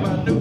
Come on.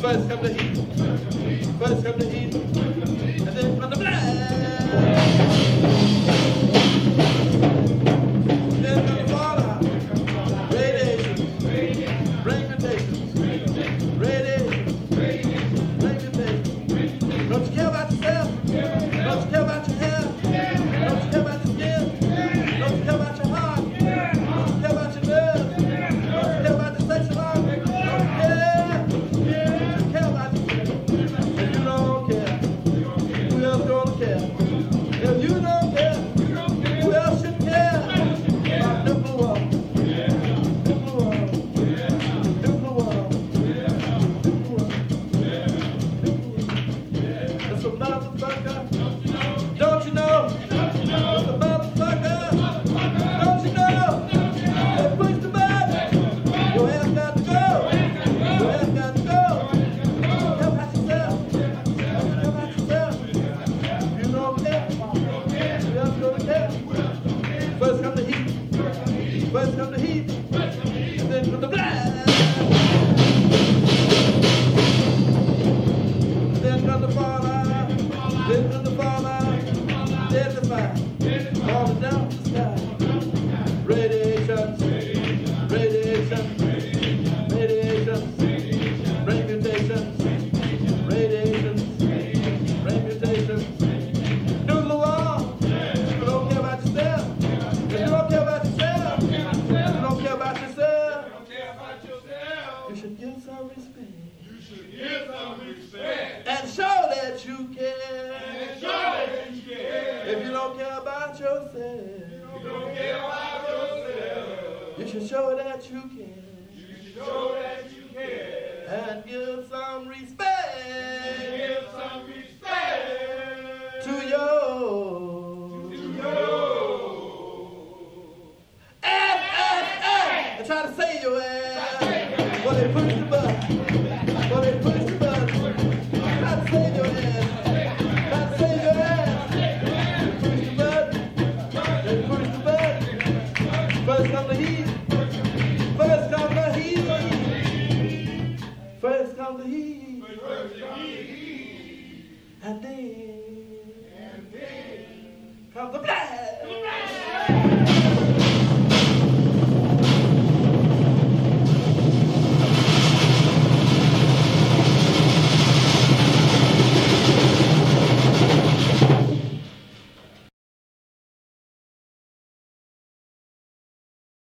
First come the heat. First come the heat. And then from the blood. And show that you care. If you don't care about yourself. You don't care about yourself. You should show that you can. You should show that. Faz kan hit, faz kan hit, faz kan hit, and then, and then, comes the blessing.